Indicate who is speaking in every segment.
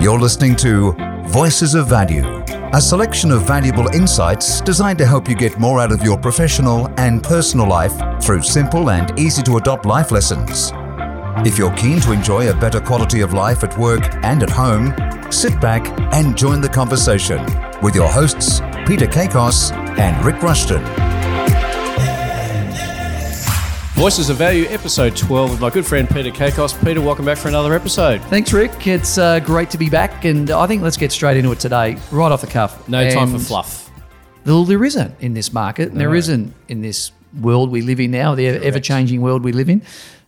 Speaker 1: You're listening to Voices of Value, a selection of valuable insights designed to help you get more out of your professional and personal life through simple and easy to adopt life lessons. If you're keen to enjoy a better quality of life at work and at home, sit back and join the conversation with your hosts, Peter Kakos and Rick Rushton.
Speaker 2: Voices of Value, episode 12 with my good friend Peter Kakos. Peter, welcome back for another episode.
Speaker 3: Thanks, Rick. It's uh, great to be back, and I think let's get straight into it today, right off the cuff.
Speaker 2: No time for fluff.
Speaker 3: Well, there isn't in this market, and there
Speaker 2: No.
Speaker 3: isn't in this world we live in now, the ever changing world we live in.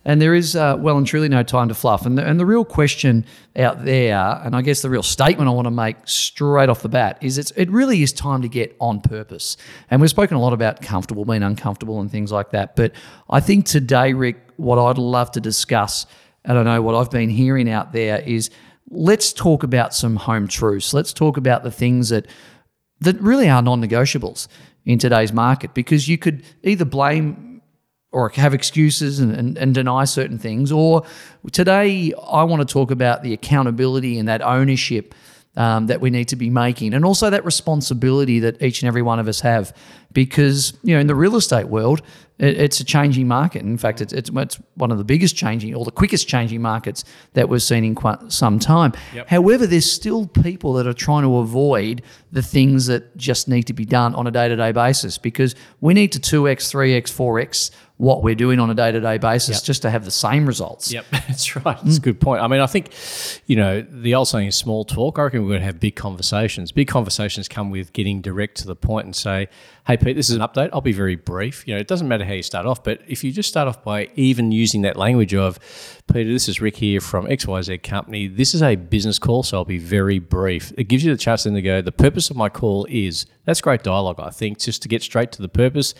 Speaker 3: And there is uh, well and truly no time to fluff. And the, and the real question out there, and I guess the real statement I want to make straight off the bat, is it's, it really is time to get on purpose. And we've spoken a lot about comfortable, being uncomfortable, and things like that. But I think today, Rick, what I'd love to discuss, and I know what I've been hearing out there, is let's talk about some home truths. Let's talk about the things that that really are non-negotiables in today's market because you could either blame or have excuses and, and, and deny certain things. Or today i want to talk about the accountability and that ownership um, that we need to be making and also that responsibility that each and every one of us have. Because you know in the real estate world it, it's a changing market in fact it's, it's, it's one of the biggest changing or the quickest changing markets that we've seen in quite some time however there's still people that are trying to avoid the things that just need to be done on a day-to-day basis because we need to 2x 3x 4x what we're doing on a day-to-day basis just to have the same results
Speaker 2: Yep, that's right. Hmm. That's a good point. I mean, I think, you know, the old saying is small talk. I reckon we're going to have big conversations. Big conversations come with getting direct to the point and say, hey, Pete, this is an update. I'll be very brief. You know, it doesn't matter how you start off, but if you just start off by even using that language of, Peter, this is Rick here from XYZ Company. This is a business call, so I'll be very brief. It gives you the chance then to go, the purpose of my call is, that's great dialogue, I think, just to get straight to the purpose,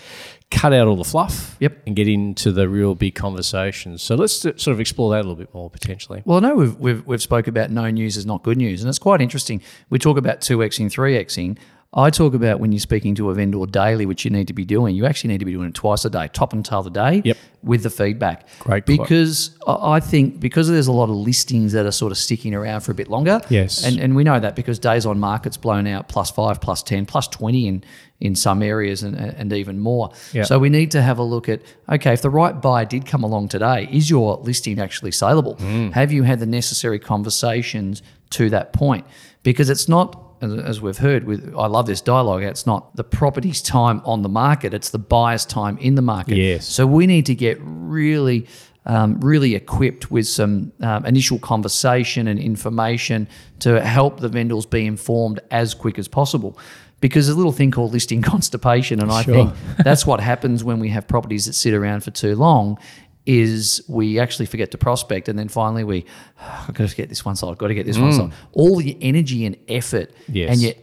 Speaker 2: cut out all the fluff
Speaker 3: Yep.
Speaker 2: and get into the real big conversations. So let's sort of explore that a little bit more potentially.
Speaker 3: Well, I know we've, we've, we've spoke about no news is not good news, and it's quite interesting. We talk about 2xing, 3xing. I talk about when you're speaking to a vendor daily, which you need to be doing, you actually need to be doing it twice a day, top and tail the day
Speaker 2: Yep.
Speaker 3: with the feedback.
Speaker 2: Great.
Speaker 3: Because I I think because there's a lot of listings that are sort of sticking around for a bit longer.
Speaker 2: Yes.
Speaker 3: And, and we know that because days on market's blown out plus five, plus 10, plus 20 in, in some areas and, and even more.
Speaker 2: Yeah.
Speaker 3: So we need to have a look at okay, if the right buyer did come along today, is your listing actually saleable?
Speaker 2: Mm.
Speaker 3: Have you had the necessary conversations to that point? Because it's not, as- as we've heard, with I love this dialogue. It's not the property's time on the market; it's the buyer's time in the market.
Speaker 2: Yes.
Speaker 3: So we need to get really. Um, really equipped with some um, initial conversation and information to help the vendors be informed as quick as possible. Because there's a little thing called listing constipation, and I
Speaker 2: Sure.
Speaker 3: think that's what happens when we have properties that sit around for too long is we actually forget to prospect and then finally we I've got to get this one sold, I've got to get this one sold. All the energy and effort
Speaker 2: Yes.
Speaker 3: and yet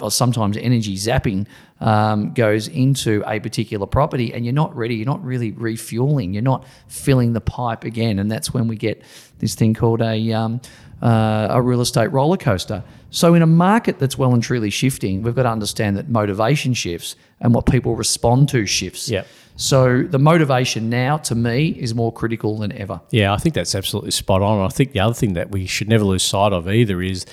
Speaker 3: well, sometimes energy zapping um, goes into a particular property and you're not ready, you're not really refueling, you're not filling the pipe again. And that's when we get this thing called a, um, uh, a real estate roller coaster. So, in a market that's well and truly shifting, we've got to understand that motivation shifts and what people respond to shifts.
Speaker 2: Yep.
Speaker 3: So, the motivation now to me is more critical than ever.
Speaker 2: Yeah, I think that's absolutely spot on. I think the other thing that we should never lose sight of either is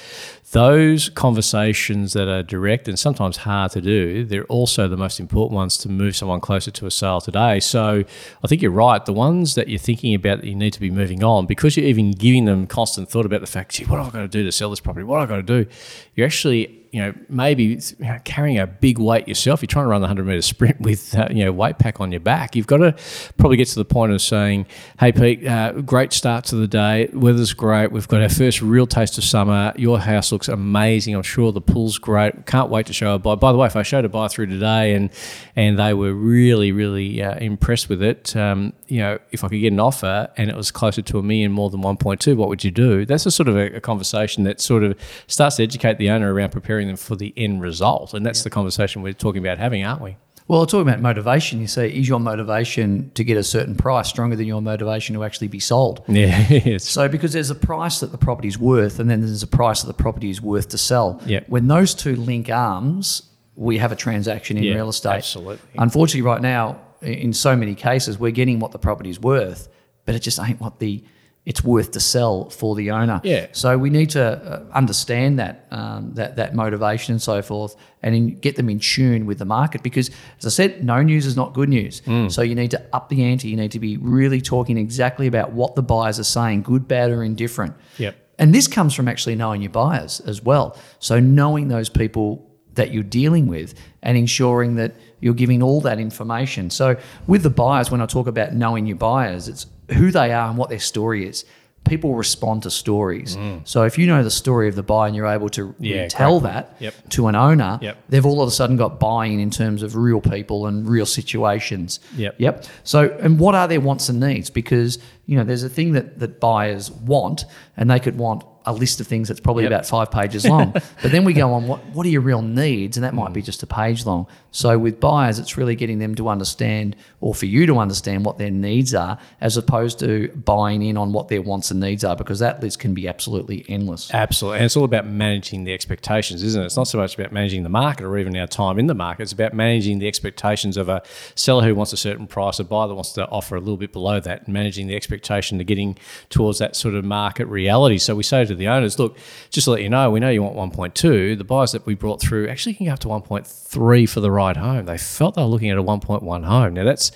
Speaker 2: those conversations that are direct and sometimes hard to do, they're also the most important ones to move someone closer to a sale today. So I think you're right. The ones that you're thinking about that you need to be moving on, because you're even giving them constant thought about the fact, gee, what have I got to do to sell this property? What have I got to do? You're actually you know, maybe carrying a big weight yourself. You're trying to run the 100 meter sprint with, uh, you know, weight pack on your back. You've got to probably get to the point of saying, hey, Pete, uh, great start to the day. Weather's great. We've got our first real taste of summer. Your house looks amazing. I'm sure the pool's great. Can't wait to show a buy. By the way, if I showed a buy through today and and they were really, really uh, impressed with it, um, you know, if I could get an offer and it was closer to a million more than 1.2, what would you do? That's a sort of a, a conversation that sort of starts to educate the owner around preparing them for the end result. And that's the conversation we're talking about having, aren't we?
Speaker 3: Well, talking about motivation, you say, is your motivation to get a certain price stronger than your motivation to actually be sold?
Speaker 2: Yeah. it's,
Speaker 3: So, because there's a price that the property is worth, and then there's a price that the property is worth to sell.
Speaker 2: Yep.
Speaker 3: When those two link arms, we have a transaction in
Speaker 2: Yeah,
Speaker 3: real estate.
Speaker 2: absolutely.
Speaker 3: Unfortunately, right now, in so many cases, we're getting what the property is worth, but it just ain't what the it's worth to sell for the owner.
Speaker 2: Yeah.
Speaker 3: So we need to uh, understand that um, that that motivation and so forth, and in, get them in tune with the market. Because as I said, no news is not good news.
Speaker 2: Mm.
Speaker 3: So you need to up the ante. You need to be really talking exactly about what the buyers are saying, good, bad, or indifferent.
Speaker 2: Yep.
Speaker 3: And this comes from actually knowing your buyers as well. So knowing those people that you're dealing with and ensuring that you're giving all that information. So with the buyers, when I talk about knowing your buyers, it's who they are and what their story is. People respond to stories. So if you know the story of the buy and you're able to
Speaker 2: Mm. Yeah,
Speaker 3: tell that
Speaker 2: Yep.
Speaker 3: to an owner,
Speaker 2: Yep.
Speaker 3: they've all of a sudden got buy-in in terms of real people and real situations.
Speaker 2: Yep.
Speaker 3: Yep. So, and what are their wants and needs? Because you know, there's a thing that that buyers want, and they could want a list of things that's probably
Speaker 2: Yep.
Speaker 3: about five pages long. but then we go on what what are your real needs, and that might hmm. be just a page long. So with buyers, it's really getting them to understand, or for you to understand what their needs are, as opposed to buying in on what their wants and needs are, because that list can be absolutely endless.
Speaker 2: Absolutely. And it's all about managing the expectations, isn't it? It's not so much about managing the market or even our time in the market. It's about managing the expectations of a seller who wants a certain price, a buyer that wants to offer a little bit below that, and managing the expectation to getting towards that sort of market reality. So we say to the owners, look, just to let you know, we know you want 1.2. The buyers that we brought through actually can go up to 1.3 for the right home. They felt they were looking at a 1.1 home. Now that's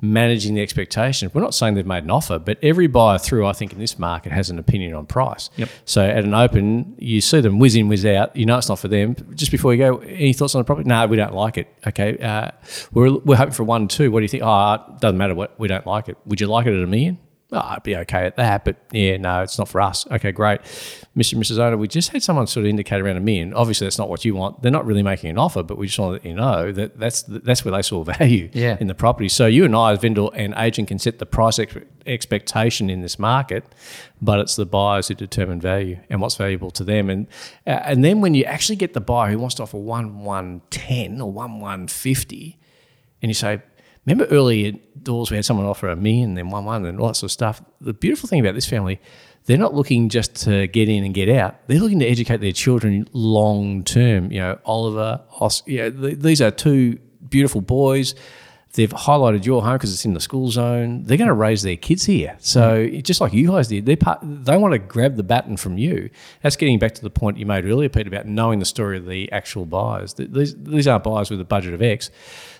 Speaker 2: managing the expectation. We're not saying they've made an offer, but every buyer through, I think, in this market has an opinion on price.
Speaker 3: Yep.
Speaker 2: So at an open, you see them whiz in, whiz out. You know it's not for them. Just before you go, any thoughts on the property? No, we don't like it. Okay, uh, we're we're hoping for one, two. What do you think? Oh, it doesn't matter. What we don't like it. Would you like it at a million? Oh, I'd be okay at that, but yeah, no, it's not for us. Okay, great, Mr. and Mrs. Owner. We just had someone sort of indicate around a million. Obviously, that's not what you want. They're not really making an offer, but we just want to let you know that that's that's where they saw value
Speaker 3: Yeah.
Speaker 2: in the property. So you and I, as vendor and agent, can set the price ex- expectation in this market, but it's the buyers who determine value and what's valuable to them. And uh, and then when you actually get the buyer who wants to offer one one ten or one one fifty, and you say, remember early doors we had someone offer a million, then one one, and all that sort of stuff. The beautiful thing about this family. They're not looking just to get in and get out. They're looking to educate their children long term. You know, Oliver, Os- you know, th- these are two beautiful boys. They've highlighted your home because it's in the school zone. They're going to raise their kids here. So mm. just like you guys did, they part, they want to grab the baton from you. That's getting back to the point you made earlier, Pete, about knowing the story of the actual buyers. These, these aren't buyers with a budget of X.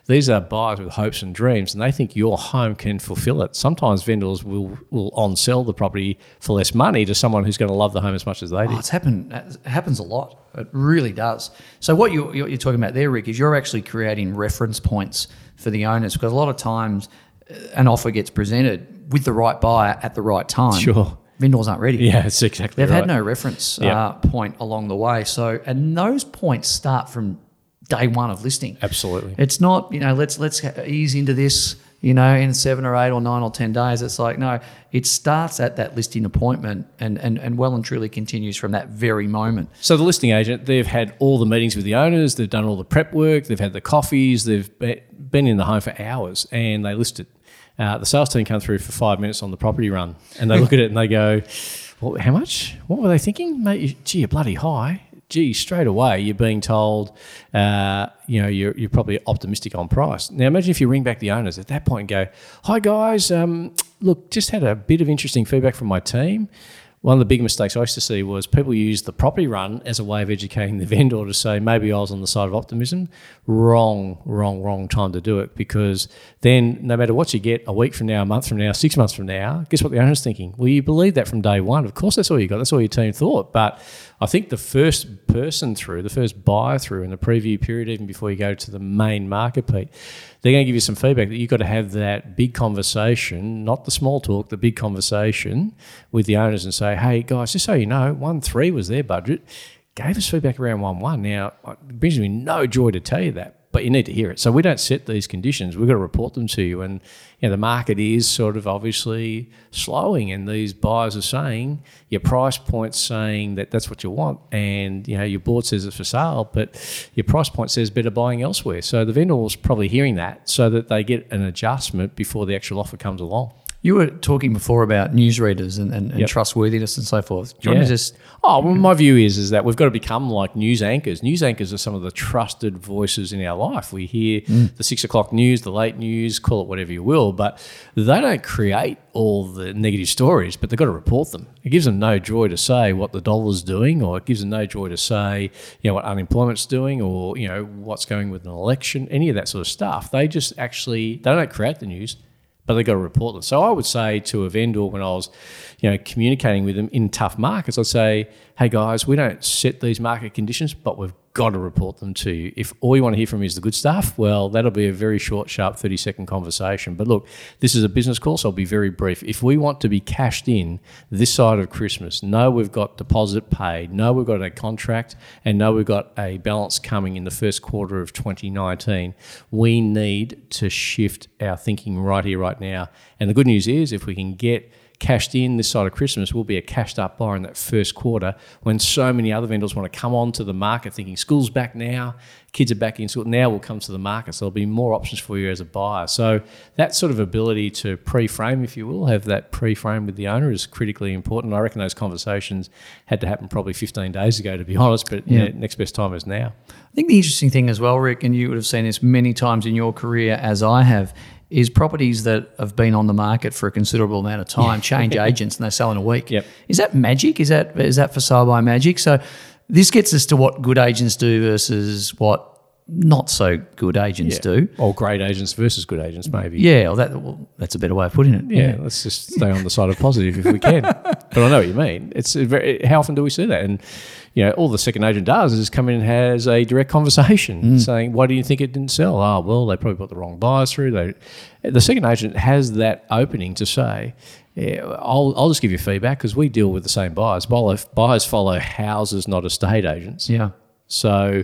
Speaker 2: These are buyers with hopes and dreams, and they think your home can fulfill it. Sometimes vendors will, will on sell the property for less money to someone who's going to love the home as much as they do.
Speaker 3: Oh, it's happened. It happens a lot. It really does. So what you're, you're talking about there, Rick, is you're actually creating reference points for the owners because a lot of times uh, an offer gets presented with the right buyer at the right time.
Speaker 2: Sure.
Speaker 3: Vendors aren't ready.
Speaker 2: Yeah, it's exactly
Speaker 3: They've
Speaker 2: right.
Speaker 3: had no reference uh, point along the way. So, and those points start from day one of listing.
Speaker 2: Absolutely.
Speaker 3: It's not, you know, let's let's ease into this, you know, in seven or eight or nine or ten days. It's like no, it starts at that listing appointment and and, and well and truly continues from that very moment.
Speaker 2: So the listing agent, they've had all the meetings with the owners, they've done all the prep work, they've had the coffees, they've been in the home for hours, and they list it. Uh, the sales team come through for five minutes on the property run, and they look at it and they go, well, "How much? What were they thinking? Mate, gee, you're bloody high." Gee, straight away you're being told, uh, you know, you're, you're probably optimistic on price. Now imagine if you ring back the owners at that point and go, "Hi guys, um, look, just had a bit of interesting feedback from my team." One of the big mistakes I used to see was people use the property run as a way of educating the vendor to say maybe I was on the side of optimism. Wrong, wrong, wrong time to do it because then no matter what you get a week from now, a month from now, six months from now, guess what the owner's thinking? Well, you believe that from day one. Of course, that's all you got. That's all your team thought. But I think the first person through, the first buyer through in the preview period, even before you go to the main market, Pete, they're going to give you some feedback that you've got to have that big conversation, not the small talk, the big conversation with the owners and say, hey, guys, just so you know, 1 3 was their budget. Gave us feedback around 1 1. Now, it brings me no joy to tell you that, but you need to hear it. So we don't set these conditions. We've got to report them to you. And you know, the market is sort of obviously slowing, and these buyers are saying your price point's saying that that's what you want, and you know your board says it's for sale, but your price point says better buying elsewhere. So the vendor vendor's probably hearing that, so that they get an adjustment before the actual offer comes along.
Speaker 3: You were talking before about newsreaders and, and, and
Speaker 2: Yep.
Speaker 3: trustworthiness and so forth. Do you want to just
Speaker 2: Oh, well, my view is is that we've got to become like news anchors. News anchors are some of the trusted voices in our life. We hear
Speaker 3: Mm.
Speaker 2: the six o'clock news, the late news, call it whatever you will, but they don't create all the negative stories, but they've got to report them. It gives them no joy to say what the dollar's doing, or it gives them no joy to say, you know, what unemployment's doing, or you know, what's going with an election, any of that sort of stuff. They just actually they don't create the news but they've got to report them. So I would say to a vendor when I was, you know, communicating with them in tough markets, I'd say, hey guys, we don't set these market conditions, but we've got to report them to you. If all you want to hear from me is the good stuff, well, that'll be a very short, sharp 30 second conversation. But look, this is a business call, so I'll be very brief. If we want to be cashed in this side of Christmas, know we've got deposit paid, know we've got a contract, and know we've got a balance coming in the first quarter of 2019, we need to shift our thinking right here, right now. And the good news is, if we can get cashed in this side of Christmas, we'll be a cashed up buyer in that first quarter when so many other vendors want to come onto the market thinking school's back now, kids are back in school. Now we'll come to the market. So there'll be more options for you as a buyer. So that sort of ability to pre-frame, if you will, have that pre-frame with the owner is critically important. I reckon those conversations had to happen probably 15 days ago, to be honest, but
Speaker 3: Yeah.
Speaker 2: yeah, next best time is now.
Speaker 3: I think the interesting thing as well, Rick, and you would have seen this many times in your career as I have, is properties that have been on the market for a considerable amount of time change agents and they sell in a week.
Speaker 2: Yep.
Speaker 3: Is that magic? Is that is that for sale by magic? So this gets us to what good agents do versus what not so good agents
Speaker 2: Yeah.
Speaker 3: do.
Speaker 2: Or great agents versus good agents, maybe.
Speaker 3: Yeah, well, that well, that's a better way of putting it.
Speaker 2: yeah, let's just stay on the side of positive if we can. But I know what you mean. It's very, how often do we see that? And you know, all the second agent does is come in and has a direct conversation saying, "Why do you think it didn't sell?" Ah, well, they probably put the wrong buyers through. They, the second agent has that opening to say. Yeah, I'll, I'll just give you feedback because we deal with the same buyers. Buyers buyers follow houses, not estate agents.
Speaker 3: Yeah.
Speaker 2: So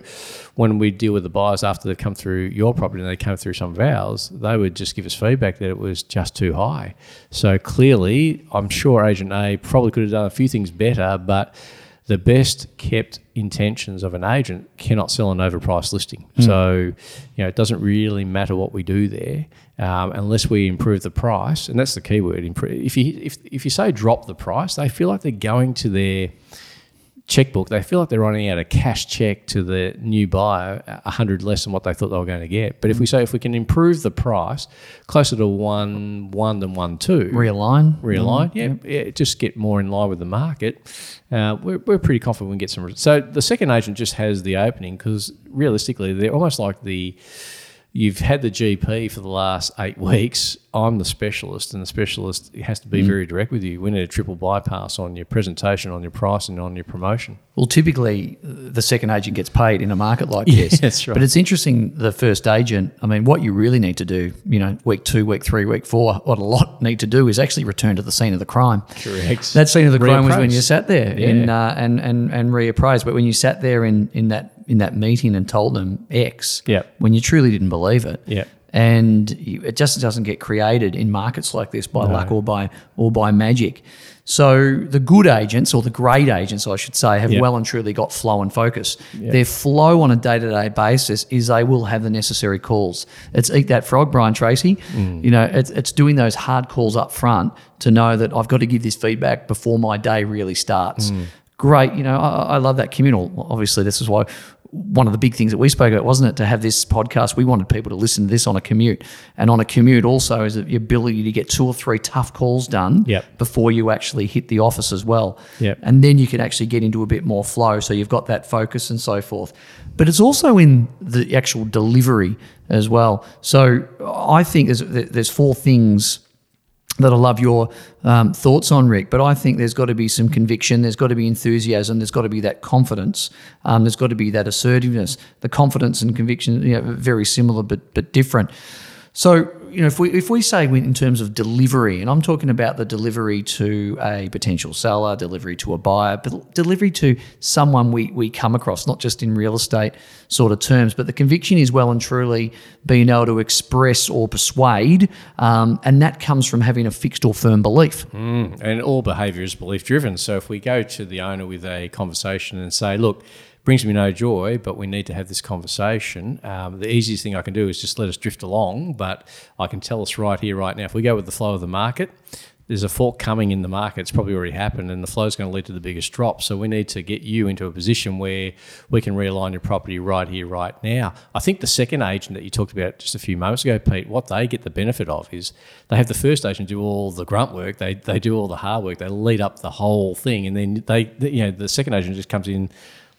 Speaker 2: when we deal with the buyers after they've come through your property and they come through some of ours, they would just give us feedback that it was just too high. So clearly, I'm sure Agent A probably could have done a few things better, but the best kept intentions of an agent cannot sell an overpriced listing. So, you know, it doesn't really matter what we do there um, unless we improve the price. And that's the key word. Improve. If you if, if you say drop the price, they feel like they're going to their checkbook, they feel like they're running out a cash check to the new buyer, a hundred less than what they thought they were going to get. But if we say if we can improve the price closer to one one than one two,
Speaker 3: Realign.
Speaker 2: realign, yeah, yeah, just get more in line with the market. Uh, we're, we're pretty confident we can get some. So the second agent just has the opening because realistically, they're almost like the. You've had the GP for the last eight weeks. I'm the specialist, and the specialist has to be
Speaker 3: Mm.
Speaker 2: very direct with you. We need a triple bypass on your presentation, on your price, and on your promotion.
Speaker 3: Well, typically the second agent gets paid in a market like
Speaker 2: Yeah,
Speaker 3: this.
Speaker 2: that's right.
Speaker 3: But it's interesting, the first agent, I mean, what you really need to do, you know, week two, week three, week four, what a lot need to do is actually return to the scene of the crime.
Speaker 2: Correct.
Speaker 3: That scene of the crime was when you sat there
Speaker 2: Yeah.
Speaker 3: in, uh, and, and, and reappraised. But when you sat there in, in, that, in that meeting and told them X,
Speaker 2: Yep.
Speaker 3: when you truly didn't believe it,
Speaker 2: Yep.
Speaker 3: and it just doesn't get created in markets like this by luck or by or by magic. So the good agents or the great agents, I should say, have
Speaker 2: Yep.
Speaker 3: well and truly got flow and focus. Their flow on a day to day basis is they will have the necessary calls. It's eat that frog, Brian Tracy. Mm. You know, it's, it's doing those hard calls up front to know that I've got to give this feedback before my day really starts. Mm. Great, you know, I, I love that communal. Obviously, this is why one of the big things that we spoke about, wasn't it, to have this podcast? We wanted people to listen to this on a commute, and on a commute also is the ability to get two or three tough calls done
Speaker 2: Yep.
Speaker 3: before you actually hit the office as well.
Speaker 2: Yep.
Speaker 3: And then you can actually get into a bit more flow, so you've got that focus and so forth. But it's also in the actual delivery as well. So I think there's there's four things that I love your um, thoughts on, Rick. But I think there's got to be some conviction, there's got to be enthusiasm, there's got to be that confidence, um, there's got to be that assertiveness. The confidence and conviction, you know, very similar but but different. So you know, if we if we say in terms of delivery, and I'm talking about the delivery to a potential seller, delivery to a buyer, but delivery to someone we we come across, not just in real estate sort of terms, but the conviction is well and truly being able to express or persuade, um, and that comes from having a fixed or firm belief.
Speaker 2: And all behaviour is belief driven. So if we go to the owner with a conversation and say, look, brings me no joy, but we need to have this conversation. Um, the easiest thing I can do is just let us drift along, but I can tell us right here, right now, if we go with the flow of the market, there's a fork coming in the market. It's probably already happened, and the flow is going to lead to the biggest drop. So we need to get you into a position where we can realign your property right here, right now. I think the second agent that you talked about just a few moments ago, Pete, what they get the benefit of is they have the first agent do all the grunt work. They they do all the hard work. They lead up the whole thing, and then they you know the second agent just comes in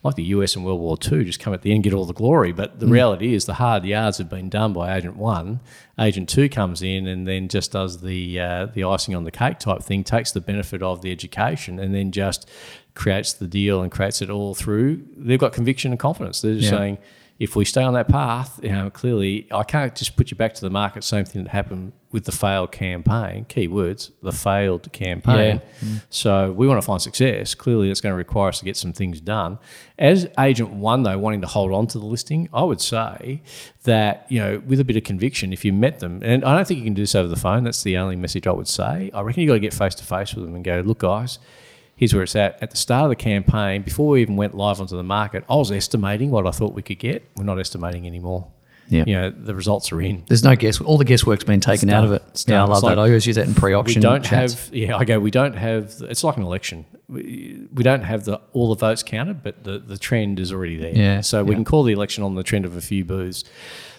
Speaker 2: like the US in World War II, just come at the end, get all the glory. But the mm. reality is, the hard yards have been done by Agent One. Agent Two comes in and then just does the uh, the icing on the cake type thing, takes the benefit of the education, and then just creates the deal and creates it all through. They've got conviction and confidence. They're just yeah. saying, if we stay on that path, you know, clearly I can't just put you back to the market. Same thing that happened with the failed campaign. Key words: the failed campaign. Yeah. Mm. So we want to find success. Clearly, it's going to require us to get some things done. As agent one, though, wanting to hold on to the listing, I would say that you know, with a bit of conviction, if you met them, and I don't think you can do this over the phone. That's the only message I would say. I reckon you got to get face to face with them and go, look, guys here's where it's at. At the start of the campaign, before we even went live onto the market, I was estimating what I thought we could get. We're not estimating anymore. Yeah. You know, the results are in.
Speaker 3: There's no guess. All the guesswork's been taken out of it. Yeah, I love that. I always use that in pre-auction.
Speaker 2: We don't
Speaker 3: chats.
Speaker 2: have. Yeah, I go. We don't have. It's like an election. We, we don't have the all the votes counted, but the, the trend is already there.
Speaker 3: Yeah.
Speaker 2: So we
Speaker 3: yeah.
Speaker 2: can call the election on the trend of a few boos.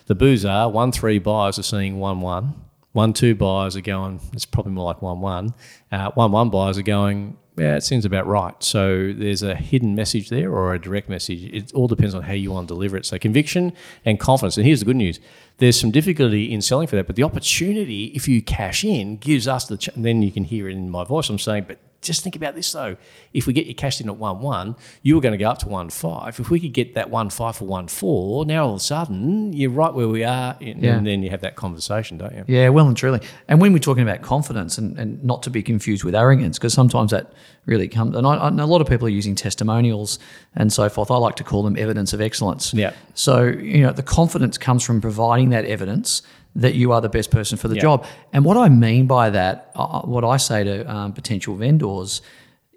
Speaker 2: The boos are one three buyers are seeing one one. One two buyers are going. It's probably more like one one. Uh, one one buyers are going yeah, it seems about right. So there's a hidden message there or a direct message. It all depends on how you want to deliver it. So conviction and confidence. And here's the good news: there's some difficulty in selling for that, but the opportunity, if you cash in, gives us the. Ch- then you can hear it in my voice. I'm saying, but just think about this though. If we get you cashed in at one one, you were going to go up to one five. If we could get that one five for one four, now all of a sudden you're right where we are, and, yeah. and then you have that conversation, don't you?
Speaker 3: Yeah, well and truly. And when we're talking about confidence, and, and not to be confused with arrogance, because sometimes that really comes. And I, know a lot of people are using testimonials and so forth. I like to call them evidence of excellence.
Speaker 2: Yeah.
Speaker 3: So you know the confidence comes from providing that evidence that you are the best person for the job. And what I mean by that, uh, uh, what I say to um, potential vendors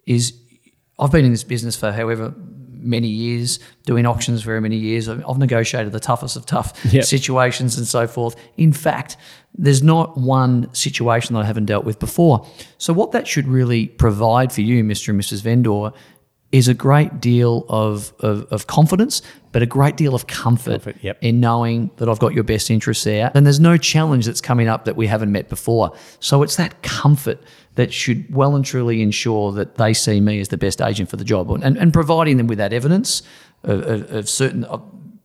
Speaker 3: is I've been in this business for however many years, doing auctions for many years. I've, I've negotiated the toughest of tough yep. situations and so forth. In fact, there's not one situation that I haven't dealt with before. So, what that should really provide for you, Mr. and Mrs. Vendor, is a great deal of, of, of, confidence, but a great deal of comfort, comfort
Speaker 2: yep.
Speaker 3: in knowing that I've got your best interests there. And there's no challenge that's coming up that we haven't met before. So it's that comfort that should well and truly ensure that they see me as the best agent for the job and, and providing them with that evidence of, of, of certain. Of,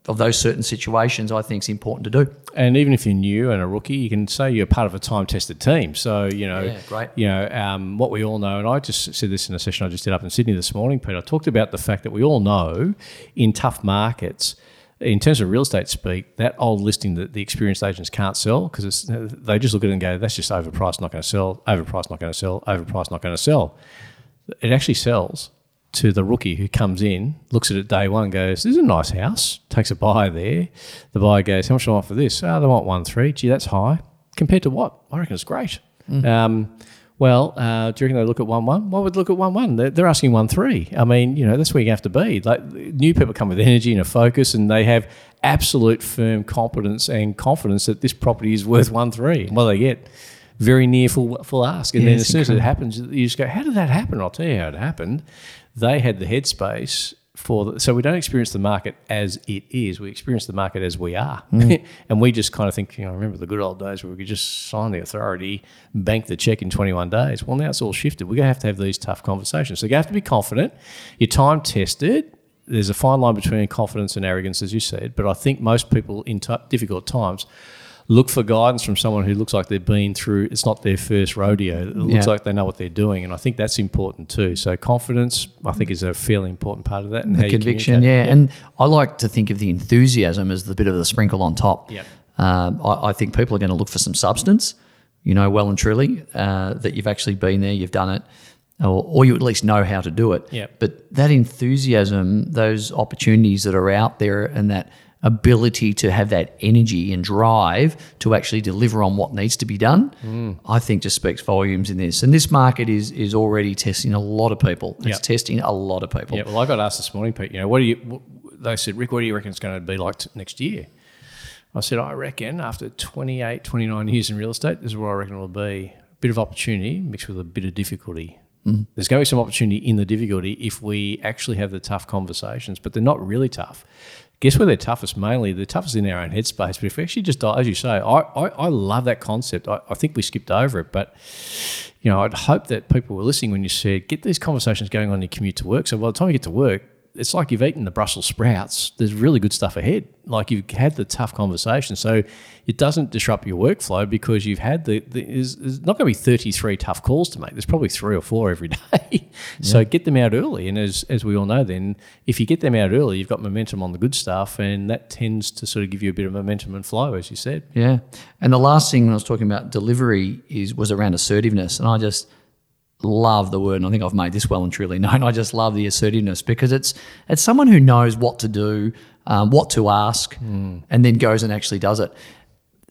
Speaker 3: of those certain situations, I think is important to do.
Speaker 2: And even if you're new and a rookie, you can say you're part of a time-tested team. So you know,
Speaker 3: yeah, great.
Speaker 2: You know um, what we all know, and I just said this in a session I just did up in Sydney this morning, Peter. I talked about the fact that we all know in tough markets. In terms of real estate speak, that old listing that the experienced agents can't sell because they just look at it and go, "That's just overpriced, not going to sell. Overpriced, not going to sell. Overpriced, not going to sell." It actually sells to the rookie who comes in, looks at it day one, goes, "This is a nice house." Takes a buyer there. The buyer goes, "How much do I want for this?" Oh, they want one three. Gee, that's high compared to what? I reckon it's great. Mm. Um, well, uh, do you reckon they look at one one? Why would look at one one? They're, they're asking one three. I mean, you know, that's where you have to be. Like new people come with energy and a focus, and they have absolute firm competence and confidence that this property is worth one three. Do they get? Very near full full ask, and yeah, then as soon as it happens, you just go, "How did that happen?" I'll tell you how it happened they had the headspace for the, so we don't experience the market as it is. We experience the market as we are, mm. and we just kind of think, you know, I remember the good old days where we could just sign the authority, bank the check in 21 days. Well, now it's all shifted. We're going to have to have these tough conversations. So you have to be confident. You're time tested. There's a fine line between confidence and arrogance, as you said. But I think most people in t- difficult times look for guidance from someone who looks like they've been through it's not their first rodeo it looks yeah. like they know what they're doing and i think that's important too so confidence i think is a fairly important part of that
Speaker 3: and the conviction yeah. yeah. and i like to think of the enthusiasm as the bit of the sprinkle on top
Speaker 2: yeah
Speaker 3: um, I, I, think people are going to look for some substance you know well and truly uh, that you've actually been there you've done it or, or, you at least know how to do it.
Speaker 2: Yeah.
Speaker 3: But that enthusiasm, those opportunities that are out there, and that ability to have that energy and drive to actually deliver on what needs to be done, mm. I think just speaks volumes in this. And this market is is already testing a lot of people. It's yep. testing a lot of people.
Speaker 2: Yeah. Well, I got asked this morning, Pete. You know, what do you they said, Rick, what do you reckon it's going to be like t- next year? I said, I reckon after 28, 29 years in real estate, this is what I reckon it will be. A bit of opportunity mixed with a bit of difficulty. Mm. There's going to be some opportunity in the difficulty if we actually have the tough conversations, but they're not really tough. Guess where they're toughest? Mainly, they're toughest in our own headspace. But if we actually just, as you say, I, I, I love that concept. I, I think we skipped over it, but you know, I'd hope that people were listening when you said get these conversations going on your commute to work. So by the time you get to work, it's like you've eaten the Brussels sprouts. There's really good stuff ahead. Like you've had the tough conversation, so it doesn't disrupt your workflow because you've had the. the there's, there's not going to be 33 tough calls to make. There's probably three or four every day. so get them out early, and as as we all know, then if you get them out early, you've got momentum on the good stuff, and that tends to sort of give you a bit of momentum and flow, as you said.
Speaker 3: Yeah, and the last thing when I was talking about delivery is was around assertiveness, and I just love the word, and I think I've made this well and truly known. I just love the assertiveness because it's it's someone who knows what to do, um, what to ask, mm. and then goes and actually does it.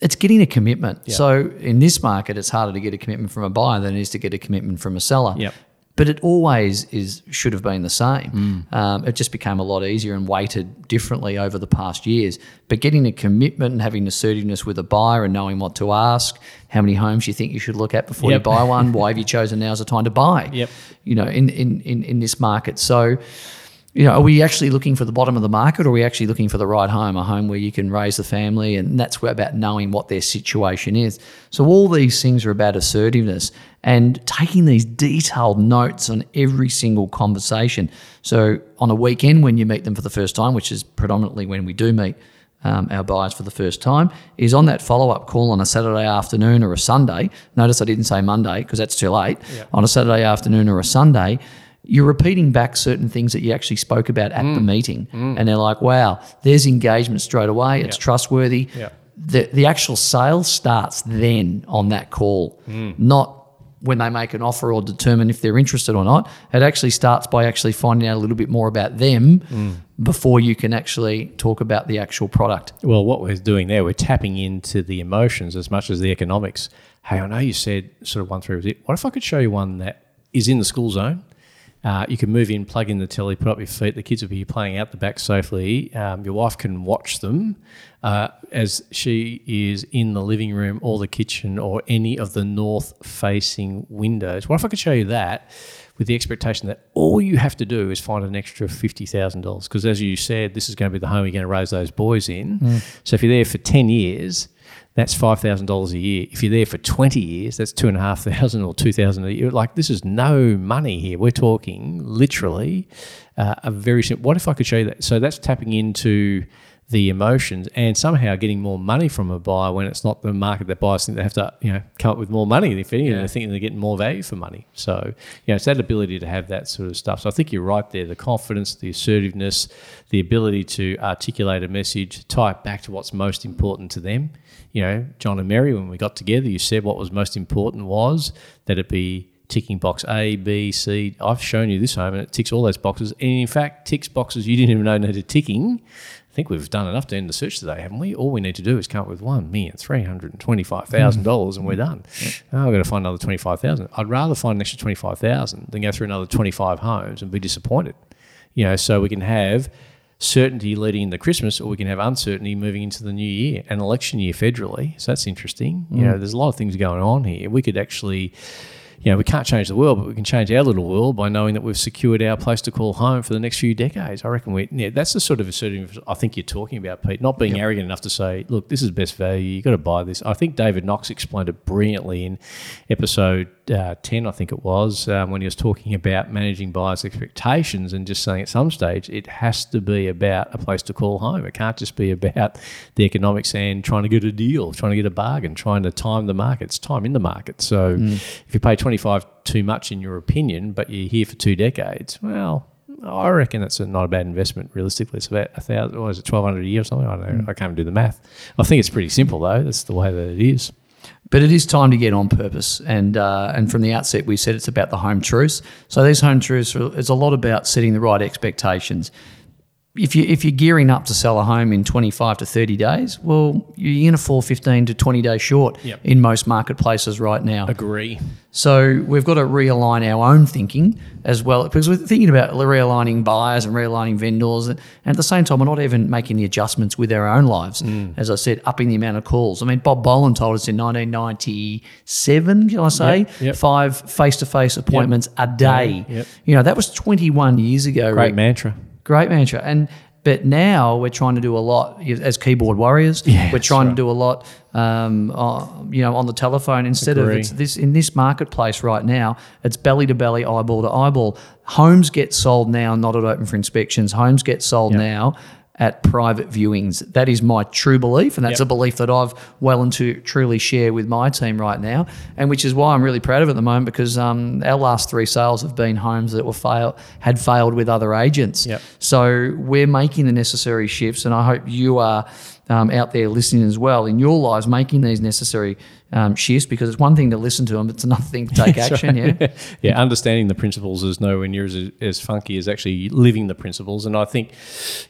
Speaker 3: It's getting a commitment. Yep. So in this market, it's harder to get a commitment from a buyer than it is to get a commitment from a seller.
Speaker 2: Yep
Speaker 3: but it always is should have been the same. Mm. Um, it just became a lot easier and weighted differently over the past years. But getting a commitment and having assertiveness with a buyer and knowing what to ask, how many homes you think you should look at before yep. you buy one, why have you chosen now as a time to buy?
Speaker 2: Yep.
Speaker 3: You know, in in in, in this market, so you know, are we actually looking for the bottom of the market or are we actually looking for the right home, a home where you can raise the family? And that's about knowing what their situation is. So, all these things are about assertiveness and taking these detailed notes on every single conversation. So, on a weekend when you meet them for the first time, which is predominantly when we do meet um, our buyers for the first time, is on that follow up call on a Saturday afternoon or a Sunday. Notice I didn't say Monday because that's too late. Yeah. On a Saturday afternoon or a Sunday you're repeating back certain things that you actually spoke about at mm. the meeting. Mm. And they're like, wow, there's engagement straight away. It's trustworthy. The, the actual sale starts then on that call, mm. not when they make an offer or determine if they're interested or not. It actually starts by actually finding out a little bit more about them mm. before you can actually talk about the actual product.
Speaker 2: Well, what we're doing there, we're tapping into the emotions as much as the economics. Hey, I know you said sort of one through was it. What if I could show you one that is in the school zone? Uh, you can move in, plug in the telly, put up your feet. The kids will be playing out the back safely. Um, your wife can watch them uh, as she is in the living room or the kitchen or any of the north facing windows. What if I could show you that with the expectation that all you have to do is find an extra $50,000? Because as you said, this is going to be the home you're going to raise those boys in. Mm. So if you're there for 10 years, that's five thousand dollars a year. If you're there for twenty years, that's two and a half thousand or two thousand a year. Like this is no money here. We're talking literally uh, a very simple. What if I could show you that? So that's tapping into the emotions and somehow getting more money from a buyer when it's not the market that buyers think they have to you know come up with more money if anything yeah. they're thinking they're getting more value for money. So you know it's that ability to have that sort of stuff. So I think you're right there the confidence the assertiveness the ability to articulate a message tie it back to what's most important to them. You know, John and Mary, when we got together, you said what was most important was that it be ticking box A, B, C. I've shown you this home and it ticks all those boxes. And in fact, ticks boxes you didn't even know needed ticking. I think we've done enough to end the search today, haven't we? All we need to do is come up with one million three hundred and twenty-five thousand dollars, and we're done. Oh, I've got to find another twenty-five thousand. I'd rather find an extra twenty-five thousand than go through another twenty-five homes and be disappointed. You know, so we can have certainty leading into Christmas, or we can have uncertainty moving into the new year, an election year federally. So that's interesting. Mm. You know, there's a lot of things going on here. We could actually you know, we can't change the world, but we can change our little world by knowing that we've secured our place to call home for the next few decades. I reckon we, yeah, that's the sort of assertive I think you're talking about, Pete. Not being yep. arrogant enough to say, look, this is best value. You've got to buy this. I think David Knox explained it brilliantly in episode uh, 10, I think it was, um, when he was talking about managing buyers' expectations and just saying at some stage it has to be about a place to call home. It can't just be about the economics and trying to get a deal, trying to get a bargain, trying to time the market. It's time in the market. So mm. if you pay 20 25 too much in your opinion, but you're here for two decades, well, I reckon that's a, not a bad investment. Realistically, it's about a thousand, or is it twelve hundred a year or something? I don't know. Mm. I can't do the math. I think it's pretty simple though. That's the way that it is.
Speaker 3: But it is time to get on purpose, and uh, and from the outset, we said it's about the home truths. So these home truths, are, it's a lot about setting the right expectations. If you if you're gearing up to sell a home in 25 to 30 days, well, you're going to fall 15 to 20 days short
Speaker 2: Yep.
Speaker 3: in most marketplaces right now.
Speaker 2: Agree.
Speaker 3: So we've got to realign our own thinking as well because we're thinking about realigning buyers and realigning vendors, and at the same time, we're not even making the adjustments with our own lives.
Speaker 2: Mm.
Speaker 3: As I said, upping the amount of calls. I mean, Bob Boland told us in 1997, can I say,
Speaker 2: Yep, yep.
Speaker 3: five face-to-face appointments a day. You know, that was 21 years ago.
Speaker 2: Great
Speaker 3: Rick.
Speaker 2: mantra.
Speaker 3: Great mantra. And but now we're trying to do a lot as keyboard warriors.
Speaker 2: Yeah,
Speaker 3: we're trying to do a lot, um, uh, you know, on the telephone instead of
Speaker 2: Agree.
Speaker 3: it's this in this marketplace right now. It's belly to belly, eyeball to eyeball. Homes get sold now, not at open for inspections. Homes get sold
Speaker 2: Yep.
Speaker 3: now at private viewings. That is my true belief, and that's
Speaker 2: Yep.
Speaker 3: a belief that I've well and to truly share with my team right now, and which is why I'm really proud of it at the moment because um, our last three sales have been homes that were fail had failed with other agents.
Speaker 2: Yep.
Speaker 3: So we're making the necessary shifts, and I hope you are um, out there listening as well in your lives, making these necessary um, shifts because it's one thing to listen to them, it's another thing to take action. Yeah.
Speaker 2: yeah, understanding the principles is nowhere near as, as funky as actually living the principles. And I think,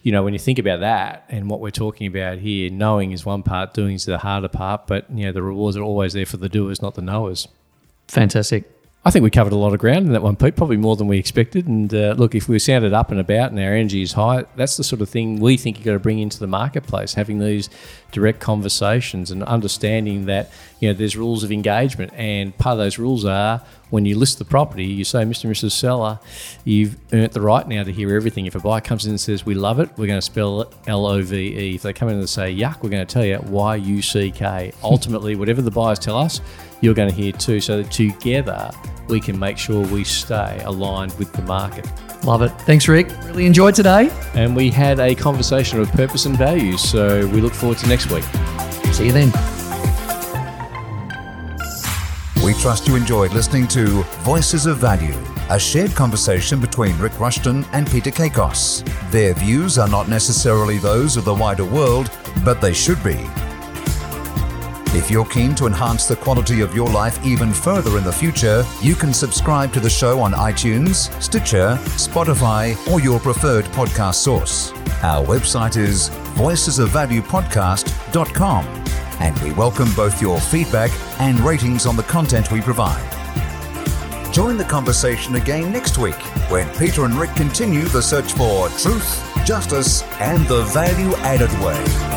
Speaker 2: you know, when you think about that and what we're talking about here, knowing is one part, doing is the harder part. But you know, the rewards are always there for the doers, not the knowers.
Speaker 3: Fantastic.
Speaker 2: I think we covered a lot of ground in that one, Pete. Probably more than we expected. And uh, look, if we sounded up and about and our energy is high, that's the sort of thing we think you've got to bring into the marketplace. Having these direct conversations and understanding that you know there's rules of engagement, and part of those rules are when you list the property, you say, Mr. and Mrs. Seller, you've earned the right now to hear everything. If a buyer comes in and says we love it, we're going to spell it L O V E. If they come in and say yuck, we're going to tell you Y U C K. Ultimately, whatever the buyers tell us, you're going to hear too. So that together we can make sure we stay aligned with the market.
Speaker 3: Love it. Thanks, Rick. Really enjoyed today.
Speaker 2: And we had a conversation of purpose and values. So we look forward to next week.
Speaker 3: See you then.
Speaker 1: We trust you enjoyed listening to Voices of Value, a shared conversation between Rick Rushton and Peter Kakos. Their views are not necessarily those of the wider world, but they should be. If you're keen to enhance the quality of your life even further in the future, you can subscribe to the show on iTunes, Stitcher, Spotify, or your preferred podcast source. Our website is voicesofvaluepodcast.com, and we welcome both your feedback and ratings on the content we provide. Join the conversation again next week when Peter and Rick continue the search for truth, justice, and the value added way.